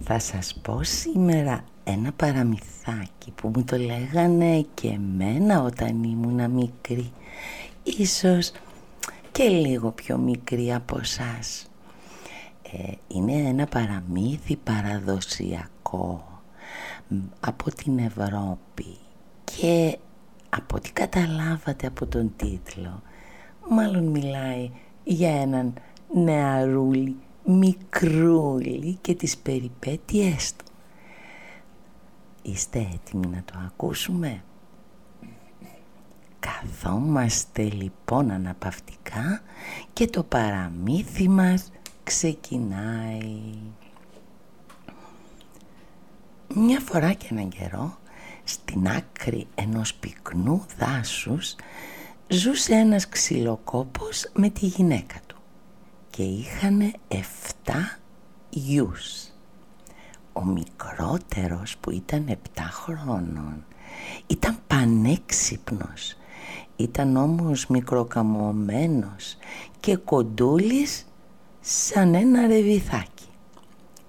θα σας πω σήμερα ένα παραμυθάκι που μου το λέγανε και εμένα όταν ήμουν μικρή. Ίσως και λίγο πιο μικρή από σας. Ε, είναι ένα παραμύθι παραδοσιακό από την Ευρώπη και από ό,τι καταλάβατε από τον τίτλο μάλλον μιλάει για έναν νεαρούλι μικρούλι και τις περιπέτειές του. Είστε έτοιμοι να το ακούσουμε; Καθόμαστε λοιπόν αναπαυτικά και το παραμύθι μας ξεκινάει. Μια φορά και έναν καιρό στην άκρη ενός πυκνού δάσους ζούσε ένας ξυλοκόπος με τη γυναίκα του και είχαν 7 γιους. Ο μικρότερος που ήταν 7 χρόνων ήταν πανέξυπνος, ήταν όμως μικροκαμωμένος και κοντούλης σαν ένα ρεβιθάκι.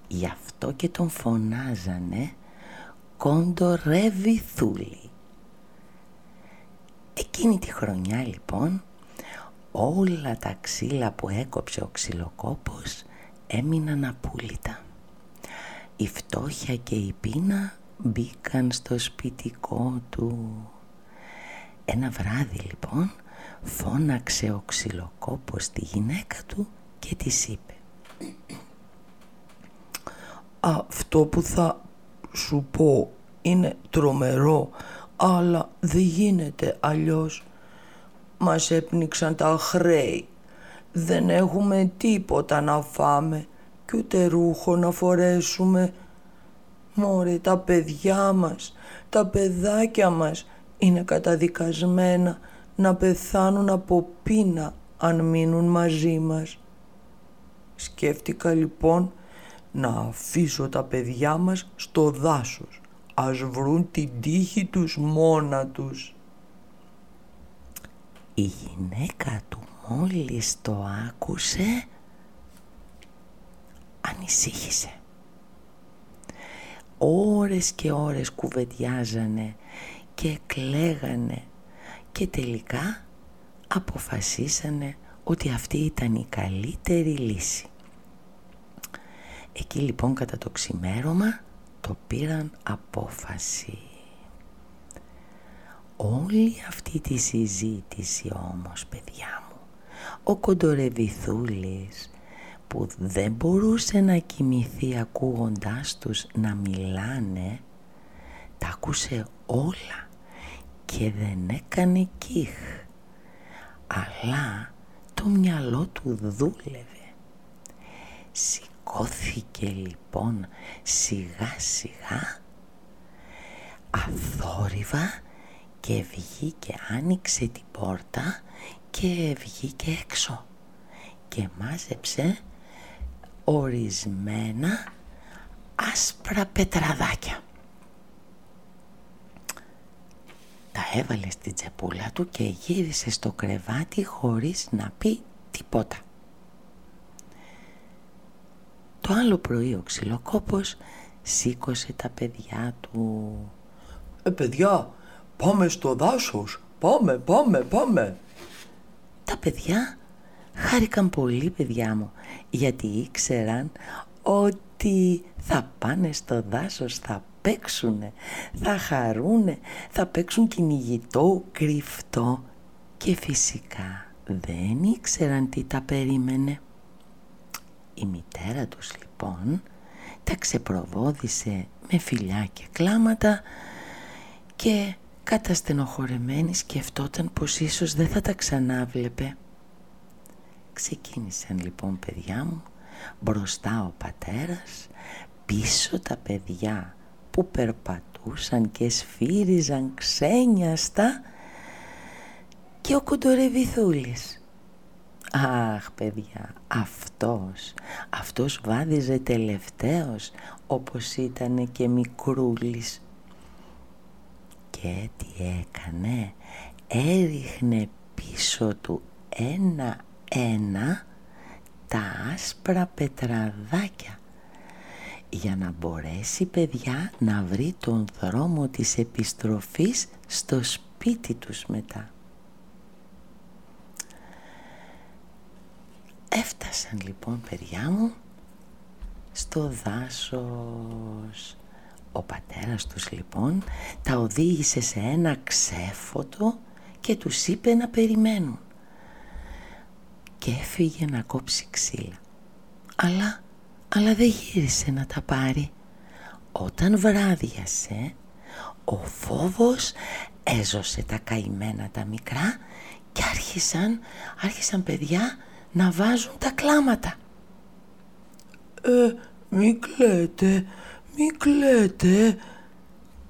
Γι' αυτό και τον φωνάζανε κοντορεβιθούλη. Εκείνη τη χρονιά λοιπόν όλα τα ξύλα που έκοψε ο ξυλοκόπος έμειναν απούλητα. Η φτώχεια και η πείνα μπήκαν στο σπιτικό του. Ένα βράδυ λοιπόν φώναξε ο ξυλοκόπος τη γυναίκα του και της είπε «Αυτό που θα σου πω είναι τρομερό αλλά δεν γίνεται αλλιώς μας έπνιξαν τα χρέη. Δεν έχουμε τίποτα να φάμε και ούτε ρούχο να φορέσουμε. Μωρέ τα παιδιά μας, τα παιδάκια μας είναι καταδικασμένα να πεθάνουν από πείνα αν μείνουν μαζί μας. Σκέφτηκα λοιπόν να αφήσω τα παιδιά μας στο δάσος. Ας βρουν την τύχη τους μόνα τους. Η γυναίκα του μόλις το άκουσε ανησύχησε. Ώρες και ώρες κουβεντιάζανε και κλαίγανε και τελικά αποφασίσανε ότι αυτή ήταν η καλύτερη λύση. Εκεί λοιπόν κατά το ξημέρωμα το πήραν απόφαση. Όλη αυτή τη συζήτηση όμως παιδιά μου ο Κοντορεβιθούλης που δεν μπορούσε να κοιμηθεί ακούγοντάς τους να μιλάνε τα άκουσε όλα και δεν έκανε κύχ αλλά το μυαλό του δούλευε. Σηκώθηκε λοιπόν σιγά σιγά αθόρυβα και βγήκε, άνοιξε την πόρτα και βγήκε έξω και μάζεψε ορισμένα άσπρα πετραδάκια. Τα έβαλε στην τσεπούλα του και γύρισε στο κρεβάτι χωρίς να πει τίποτα. Το άλλο πρωί ο ξυλοκόπος σήκωσε τα παιδιά του. «Ε, παιδιά, Πάμε στο δάσος. Πάμε, πάμε, πάμε. Τα παιδιά χάρηκαν πολύ παιδιά μου γιατί ήξεραν ότι θα πάνε στο δάσος, θα παίξουνε, θα χαρούνε, θα παίξουν κυνηγητό, κρυφτό και φυσικά δεν ήξεραν τι τα περίμενε. Η μητέρα τους λοιπόν τα ξεπροβόδησε με φιλιά και κλάματα και καταστενοχωρεμένη σκεφτόταν πως ίσως δεν θα τα ξανάβλεπε. Ξεκίνησαν λοιπόν παιδιά μου μπροστά ο πατέρας, πίσω τα παιδιά που περπατούσαν και σφύριζαν ξένιαστα και ο κοντορεβιθούλης. Αχ παιδιά, αυτός, αυτός βάδιζε τελευταίος όπως ήταν και μικρούλης. Και τι έκανε, έριχνε πίσω του ένα-ένα τα άσπρα πετραδάκια για να μπορέσει παιδιά να βρει τον δρόμο της επιστροφής στο σπίτι τους μετά. Έφτασαν λοιπόν παιδιά μου στο δάσος. Ο πατέρας τους λοιπόν τα οδήγησε σε ένα ξέφωτο και τους είπε να περιμένουν. Και έφυγε να κόψει ξύλα. Αλλά, αλλά δεν γύρισε να τα πάρει. Όταν βράδιασε, ο φόβος έζωσε τα καημένα τα μικρά και άρχισαν, άρχισαν παιδιά να βάζουν τα κλάματα. «Ε, μη κλαίτε, μη κλαίτε»,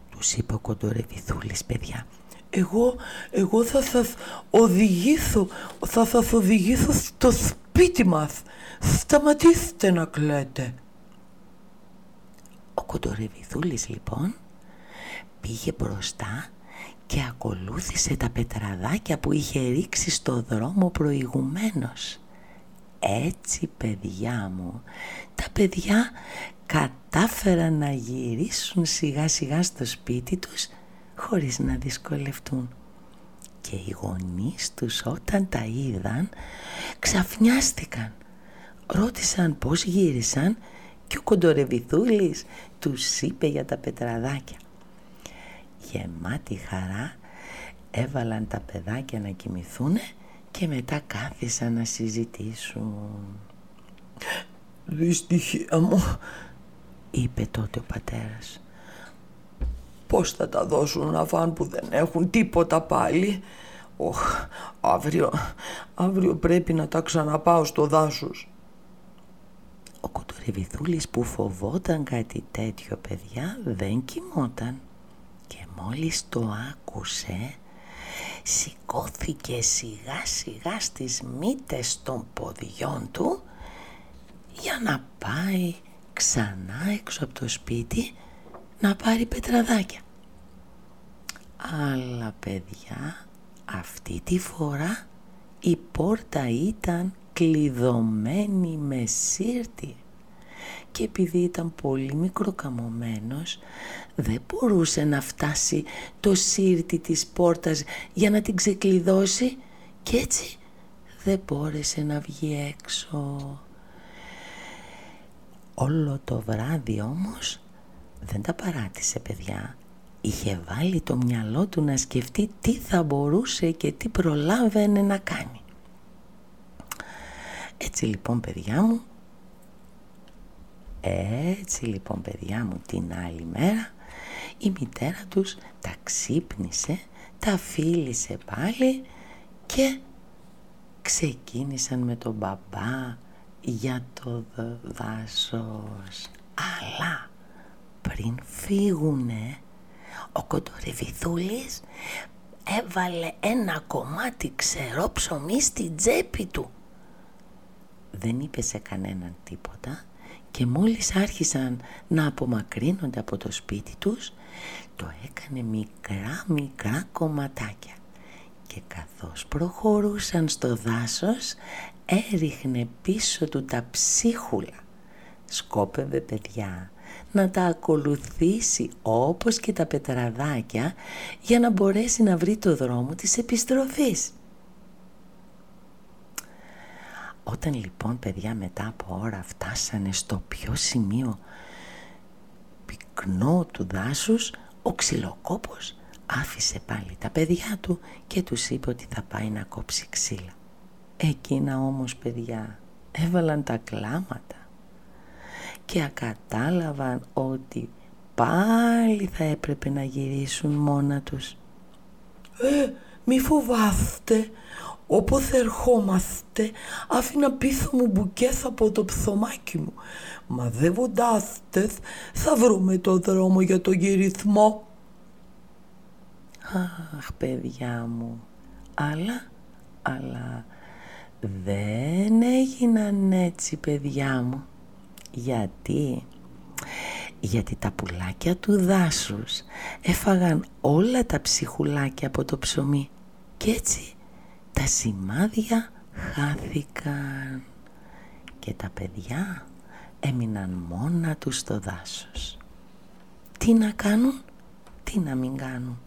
τους είπε ο κοντορεβιθούλης παιδιά. «Εγώ, εγώ θα σας οδηγήσω, θα σας οδηγήσω στο σπίτι μας. Σταματήστε να κλαίτε». Ο κοντορεβιθούλης λοιπόν πήγε μπροστά και ακολούθησε τα πετραδάκια που είχε ρίξει στο δρόμο προηγουμένως. Έτσι παιδιά μου, τα παιδιά κατάφεραν να γυρίσουν σιγά σιγά στο σπίτι τους χωρίς να δυσκολευτούν. Και οι γονείς τους όταν τα είδαν ξαφνιάστηκαν. Ρώτησαν πώς γύρισαν και ο κοντορεβιθούλης τους είπε για τα πετραδάκια. Γεμάτη χαρά έβαλαν τα παιδάκια να κοιμηθούνε και μετά κάθισαν να συζητήσουν. «Δυστυχία μου», είπε τότε ο πατέρας. «Πώς θα τα δώσουν να φάνε που δεν έχουν τίποτα πάλι; Οχ, αύριο, αύριο πρέπει να τα ξαναπάω στο δάσος». Ο Κοτορεβιθούλης που φοβόταν κάτι τέτοιο παιδιά δεν κοιμόταν και μόλις το άκουσε σηκώθηκε σιγά σιγά στις μύτες των ποδιών του για να πάει ξανά έξω από το σπίτι να πάρει πετραδάκια. Αλλά παιδιά αυτή τη φορά η πόρτα ήταν κλειδωμένη με σύρτη και επειδή ήταν πολύ μικροκαμωμένος δεν μπορούσε να φτάσει το σύρτη της πόρτας για να την ξεκλειδώσει και έτσι δεν μπόρεσε να βγει έξω. Όλο το βράδυ όμως δεν τα παράτησε παιδιά. Είχε βάλει το μυαλό του να σκεφτεί τι θα μπορούσε και τι προλάβαινε να κάνει. Έτσι λοιπόν παιδιά μου, έτσι λοιπόν παιδιά μου την άλλη μέρα η μητέρα τους τα ξύπνησε, τα φίλησε πάλι και ξεκίνησαν με τον μπαμπά για το δάσος. Αλλά πριν φύγουνε ο κοντορεβιθούλης έβαλε ένα κομμάτι ξερό ψωμί στην τσέπη του. Δεν είπε σε κανέναν τίποτα και μόλις άρχισαν να απομακρύνονται από το σπίτι τους το έκανε μικρά μικρά κομματάκια και καθώς προχωρούσαν στο δάσος έριχνε πίσω του τα ψίχουλα σκόπευε παιδιά να τα ακολουθήσει όπως και τα πετραδάκια για να μπορέσει να βρει το δρόμο της επιστροφής όταν λοιπόν παιδιά μετά από ώρα φτάσανε στο πιο σημείο πυκνό του δάσους, ο ξυλοκόπος άφησε πάλι τα παιδιά του και τους είπε ότι θα πάει να κόψει ξύλα. Εκείνα όμως παιδιά έβαλαν τα κλάματα και ακατάλαβαν ότι πάλι θα έπρεπε να γυρίσουν μόνα τους. «Ε, μη φοβάστε, Όποτε ερχόμαστε άφηνα πίσω μου μπουκές από το ψωμάκι μου. Μαζεύοντάς θα βρούμε το δρόμο για τον γυρισμό. Αχ, παιδιά μου, αλλά, αλλά δεν έγιναν έτσι, παιδιά μου. Γιατί, γιατί τα πουλάκια του δάσους έφαγαν όλα τα ψυχουλάκια από το ψωμί και έτσι τα σημάδια χάθηκαν και τα παιδιά έμειναν μόνα τους στο δάσος. Τι να κάνουν, τι να μην κάνουν.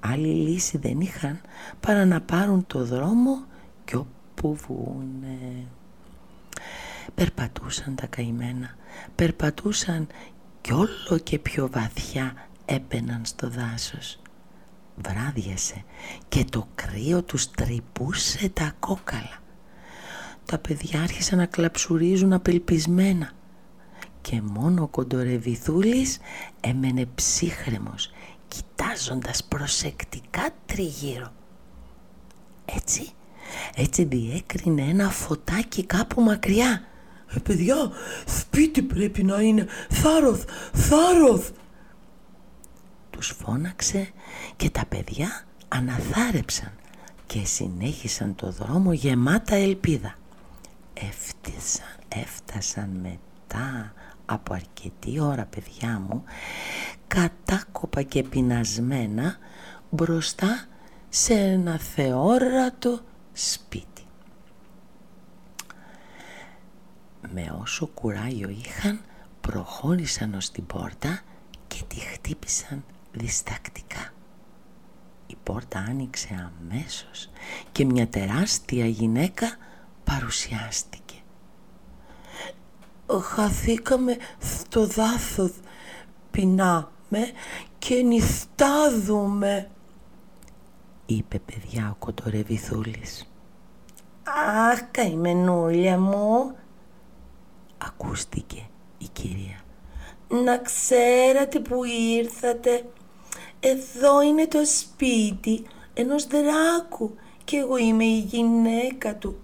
Άλλη λύση δεν είχαν παρά να πάρουν το δρόμο κι όπου βούνε. Περπατούσαν τα καημένα, περπατούσαν κι όλο και πιο βαθιά έπαιναν στο δάσος. Βράδιασε και το κρύο τους τρυπούσε τα κόκαλα. Τα παιδιά άρχισαν να κλαψουρίζουν απελπισμένα και μόνο ο κοντορεβιθούλης έμενε ψύχρεμος κοιτάζοντας προσεκτικά τριγύρω. Έτσι, έτσι διέκρινε ένα φωτάκι κάπου μακριά. «Ε, παιδιά, σπίτι πρέπει να είναι, θάρρος, θάρρος!» Τους φώναξε και τα παιδιά αναθάρεψαν και συνέχισαν το δρόμο γεμάτα ελπίδα. Έφτασαν, έφτασαν μετά από αρκετή ώρα παιδιά μου κατάκοπα και πεινασμένα μπροστά σε ένα θεόρατο σπίτι. Με όσο κουράγιο είχαν προχώρησαν ως την πόρτα και τη χτύπησαν διστακτικά. Η πόρτα άνοιξε αμέσως και μια τεράστια γυναίκα παρουσιάστηκε. Χαθήκαμε στο δάσος, πεινάμε και νηστάζουμε, είπε παιδιά ο κοντορεβιθούλης. Αχ, καημενούλια μου, ακούστηκε η κυρία. Να ξέρατε που ήρθατε. Εδώ είναι το σπίτι ενός δράκου και εγώ είμαι η γυναίκα του.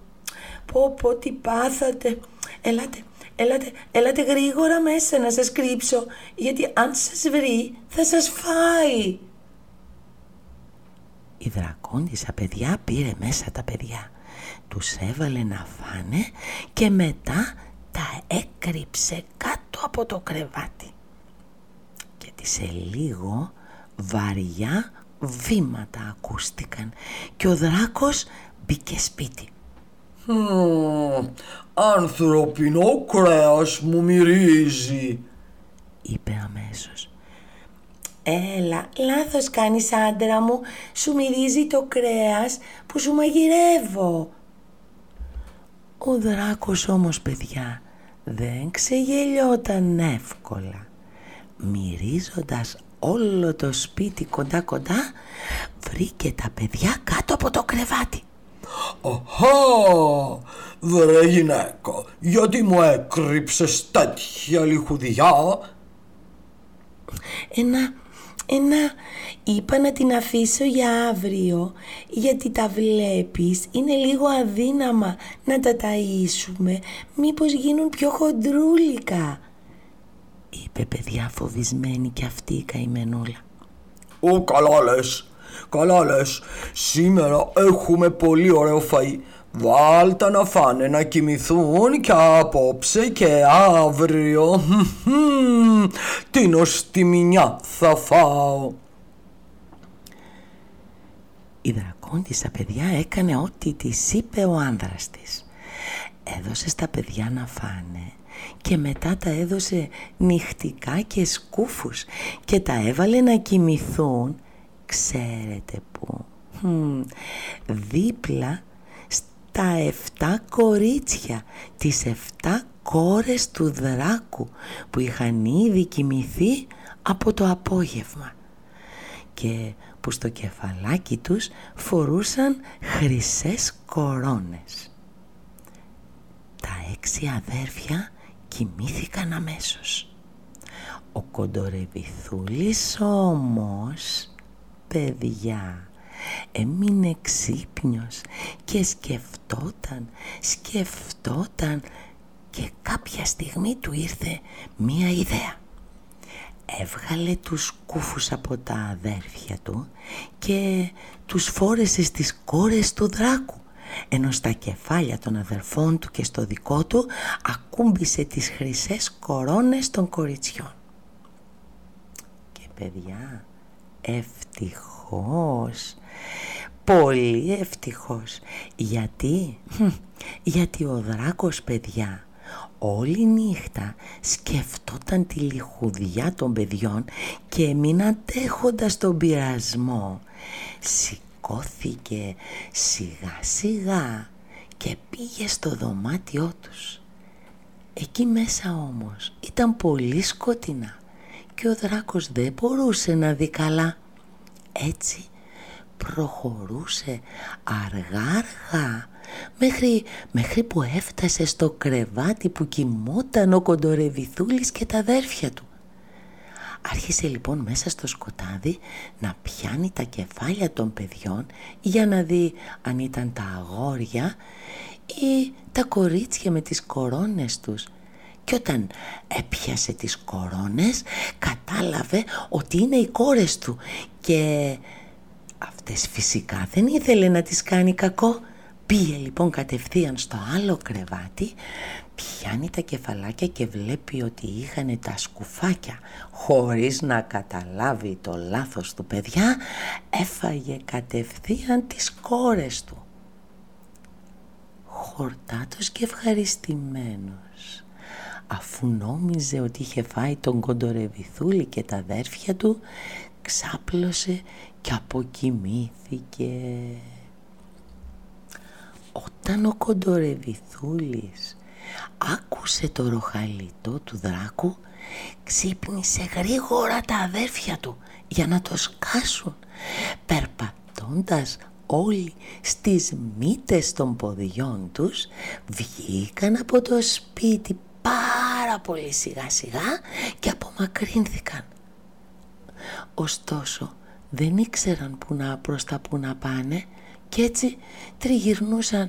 Πω πω τι πάθατε. Ελάτε, ελάτε, ελάτε γρήγορα μέσα να σας κρύψω γιατί αν σας βρει θα σας φάει. Η δρακόντισσα παιδιά πήρε μέσα τα παιδιά. Τους έβαλε να φάνε και μετά τα έκρυψε κάτω από το κρεβάτι. Και σε λίγο βαριά βήματα ακούστηκαν και ο δράκος μπήκε σπίτι. Mm, ανθρωπινό κρέας μου μυρίζει, είπε αμέσως. Έλα, λάθος κάνεις άντρα μου, σου μυρίζει το κρέας που σου μαγειρεύω. Ο δράκος όμως παιδιά δεν ξεγελιόταν εύκολα. Μυρίζοντας όλο το σπίτι κοντά κοντά βρήκε τα παιδιά κάτω από το κρεβάτι. Αχα, βρε γυναίκα, γιατί μου έκρυψες τέτοια λιχουδιά; Ένα, ένα, είπα να την αφήσω για αύριο, γιατί τα βλέπεις, είναι λίγο αδύναμα να τα ταΐσουμε, μήπως γίνουν πιο χοντρούλικα. Είπε παιδιά φοβισμένη και αυτή η καημενούλα. Ω καλά λες, καλά λες, σήμερα έχουμε πολύ ωραίο φαΐ. Βάλτα να φάνε να κοιμηθούν και απόψε και αύριο την οστιμινιά θα φάω. Η δρακόντισσα παιδιά έκανε ό,τι της είπε ο άνδρας της. Έδωσε στα παιδιά να φάνε και μετά τα έδωσε νυχτικά και σκούφους και τα έβαλε να κοιμηθούν ξέρετε που δίπλα στα εφτά κορίτσια τις εφτά κόρες του δράκου που είχαν ήδη κοιμηθεί από το απόγευμα και που στο κεφαλάκι τους φορούσαν χρυσές κορώνες. Τα έξι αδέρφια κοιμήθηκαν αμέσως. Ο κοντορεβιθούλης όμως, παιδιά, έμεινε ξύπνιος και σκεφτόταν, σκεφτόταν και κάποια στιγμή του ήρθε μία ιδέα. Έβγαλε τους κούφους από τα αδέρφια του και τους φόρεσε στις κόρες του δράκου ενώ στα κεφάλια των αδερφών του και στο δικό του ακούμπησε τις χρυσές κορώνες των κοριτσιών. Και παιδιά, ευτυχώς, πολύ ευτυχώς. Γιατί, γιατί ο δράκος παιδιά όλη νύχτα σκεφτόταν τη λιχουδιά των παιδιών και έμεινε αντέχοντας τον πειρασμό σηκώθηκε σιγά σιγά και πήγε στο δωμάτιό τους. Εκεί μέσα όμως ήταν πολύ σκοτεινά και ο δράκος δεν μπορούσε να δει καλά. Έτσι προχωρούσε αργά αργά μέχρι, μέχρι που έφτασε στο κρεβάτι που κοιμόταν ο κοντορεβιθούλης και τα αδέρφια του. Άρχισε λοιπόν μέσα στο σκοτάδι να πιάνει τα κεφάλια των παιδιών για να δει αν ήταν τα αγόρια ή τα κορίτσια με τις κορώνες τους. Και όταν έπιασε τις κορώνες κατάλαβε ότι είναι οι κόρες του και αυτές φυσικά δεν ήθελε να τις κάνει κακό. Πήγε λοιπόν κατευθείαν στο άλλο κρεβάτι πιάνει τα κεφαλάκια και βλέπει ότι είχαν τα σκουφάκια. Χωρίς να καταλάβει το λάθος του παιδιά έφαγε κατευθείαν τις κόρες του. Χορτάτος και ευχαριστημένος. Αφού νόμιζε ότι είχε φάει τον κοντορεβιθούλη και τα αδέρφια του ξάπλωσε και αποκοιμήθηκε. Όταν ο κοντορεβιθούλης άκουσε το ροχαλιτό του δράκου ξύπνησε γρήγορα τα αδέρφια του για να το σκάσουν περπατώντας όλοι στις μύτες των ποδιών τους βγήκαν από το σπίτι πάρα πολύ σιγά σιγά και απομακρύνθηκαν ωστόσο δεν ήξεραν που να, προς τα που να πάνε και έτσι τριγυρνούσαν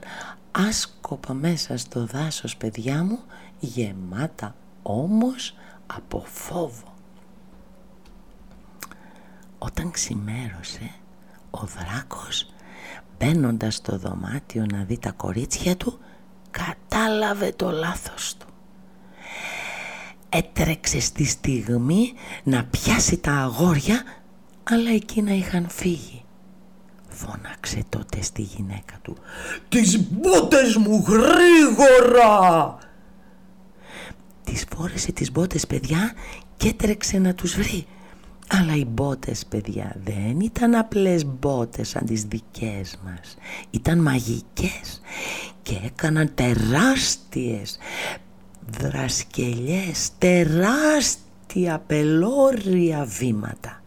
άσκοπα μέσα στο δάσος παιδιά μου γεμάτα όμως από φόβο. Όταν ξημέρωσε ο δράκος μπαίνοντας στο δωμάτιο να δει τα κορίτσια του κατάλαβε το λάθος του. Έτρεξε στη στιγμή να πιάσει τα αγόρια αλλά εκείνα είχαν φύγει. Φώναξε τότε στη γυναίκα του «Τις μπότες μου γρήγορα!» Τις φόρεσε τις μπότες παιδιά και έτρεξε να τους βρει. Αλλά οι μπότες παιδιά δεν ήταν απλές μπότες σαν τις δικές μας. Ήταν μαγικές και έκαναν τεράστιες δρασκελιές, τεράστια πελώρια βήματα.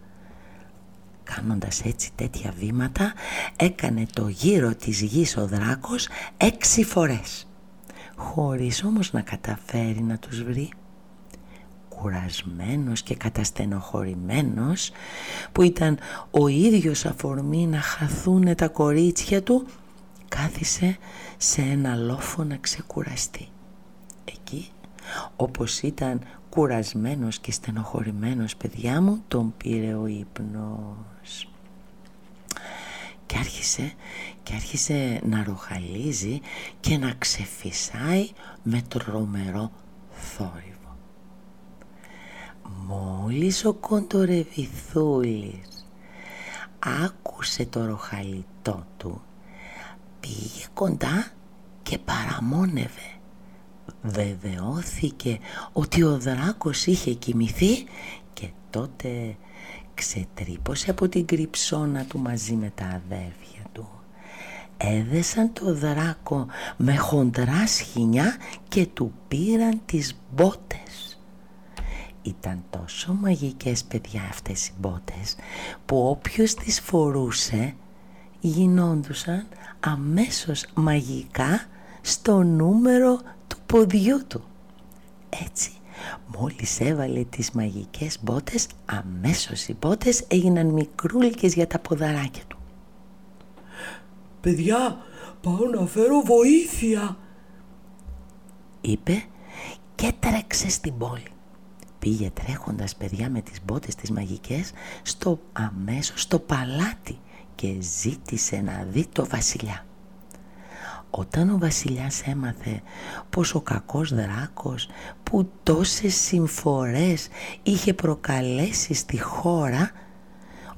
Κάνοντας έτσι τέτοια βήματα έκανε το γύρο της γης ο δράκος έξι φορές. Χωρίς όμως να καταφέρει να τους βρει. Κουρασμένος και καταστενοχωρημένος που ήταν ο ίδιος αφορμή να χαθούν τα κορίτσια του κάθισε σε ένα λόφο να ξεκουραστεί εκεί όπως ήταν κουρασμένος και στενοχωρημένος παιδιά μου τον πήρε ο ύπνος. Και άρχισε, και άρχισε να ροχαλίζει και να ξεφυσάει με τρομερό θόρυβο. Μόλις ο κοντορεβιθούλης άκουσε το ροχαλιτό του πήγε κοντά και παραμόνευε βεβαιώθηκε ότι ο δράκος είχε κοιμηθεί και τότε ξετρύπωσε από την κρυψώνα του μαζί με τα αδέρφια του. Έδεσαν το δράκο με χοντρά σχοινιά και του πήραν τις μπότες. Ήταν τόσο μαγικές παιδιά αυτές οι μπότες που όποιος τις φορούσε γινόντουσαν αμέσως μαγικά στο νούμερο ποδιού του. Έτσι, μόλις έβαλε τις μαγικές μπότες, αμέσως οι μπότες έγιναν μικρούλικες για τα ποδαράκια του. παιδιά, πάω να φέρω βοήθεια είπε και τρέξε στην πόλη. Πήγε τρέχοντας παιδιά με τις μπότες τις μαγικές στο αμέσως στο παλάτι και ζήτησε να δει το βασιλιά. Όταν ο βασιλιάς έμαθε πως ο κακός δράκος που τόσες συμφορές είχε προκαλέσει στη χώρα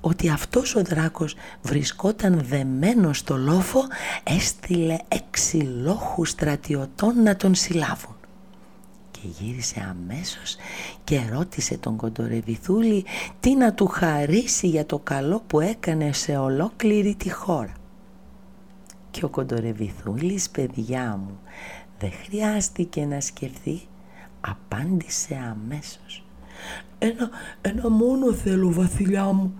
ότι αυτός ο δράκος βρισκόταν δεμένος στο λόφο έστειλε έξι λόχους στρατιωτών να τον συλλάβουν και γύρισε αμέσως και ρώτησε τον κοντορεβιθούλη τι να του χαρίσει για το καλό που έκανε σε ολόκληρη τη χώρα. Και ο κοντορεβιθούλης, παιδιά μου, δεν χρειάστηκε να σκεφτεί, απάντησε αμέσως. Ένα, ένα μόνο θέλω βαθιλιά μου,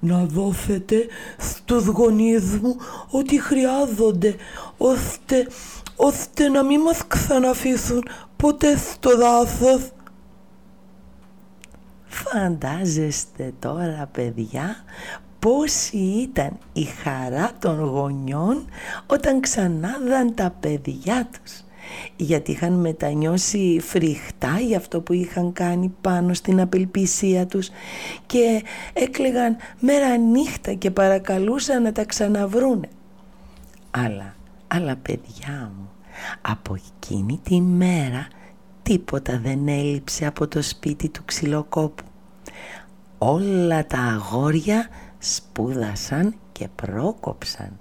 να δώσετε στους γονείς μου ό,τι χρειάζονται, ώστε, ώστε να μην μας ξαναφήσουν ποτέ στο δάσος. Φαντάζεστε τώρα παιδιά πόση ήταν η χαρά των γονιών όταν ξανάδαν τα παιδιά τους γιατί είχαν μετανιώσει φρικτά για αυτό που είχαν κάνει πάνω στην απελπισία τους και έκλεγαν μέρα νύχτα και παρακαλούσαν να τα ξαναβρούνε. Αλλά, αλλά παιδιά μου, από εκείνη τη μέρα τίποτα δεν έλειψε από το σπίτι του ξυλοκόπου. Όλα τα αγόρια σπούδασαν και πρόκοψαν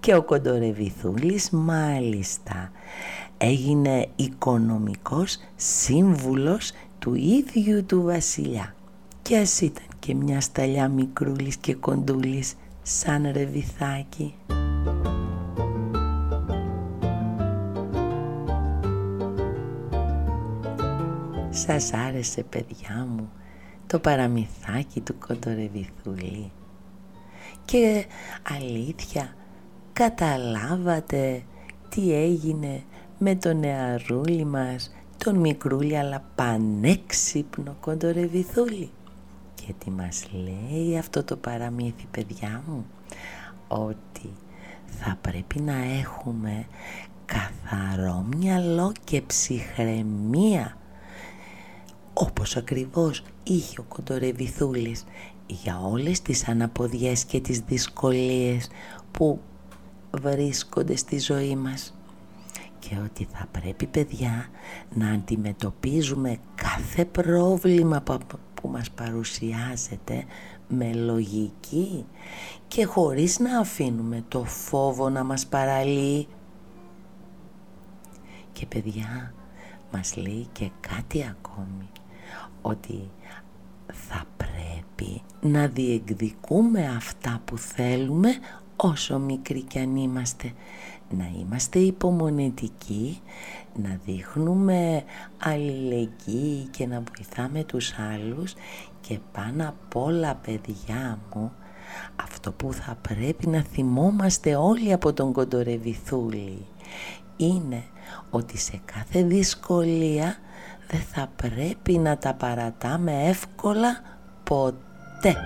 και ο Κοντορεβιθούλης μάλιστα έγινε οικονομικός σύμβουλος του ίδιου του βασιλιά και ας ήταν και μια σταλιά μικρούλης και κοντούλης σαν ρεβιθάκι. Σας άρεσε παιδιά μου το παραμυθάκι του κοντορεβιθούλη; Και αλήθεια καταλάβατε τι έγινε με το νεαρούλι μας, τον μικρούλι αλλά πανέξυπνο κοντορεβιθούλι. Και τι μας λέει αυτό το παραμύθι παιδιά μου, ότι θα πρέπει να έχουμε καθαρό μυαλό και ψυχραιμία όπως ακριβώς είχε ο κοντορεβιθούλης για όλες τις αναποδιές και τις δυσκολίες που βρίσκονται στη ζωή μας και ότι θα πρέπει παιδιά να αντιμετωπίζουμε κάθε πρόβλημα που, που μας παρουσιάζεται με λογική και χωρίς να αφήνουμε το φόβο να μας παραλύει. Και παιδιά μας λέει και κάτι ακόμη ότι θα πρέπει να διεκδικούμε αυτά που θέλουμε όσο μικροί κι αν είμαστε. Να είμαστε υπομονετικοί, να δείχνουμε αλληλεγγύη και να βοηθάμε τους άλλους. Και πάνω απ' όλα παιδιά μου αυτό που θα πρέπει να θυμόμαστε όλοι από τον κοντορεβιθούλη είναι ότι σε κάθε δυσκολία δεν θα πρέπει να τα παρατάμε εύκολα ποτέ.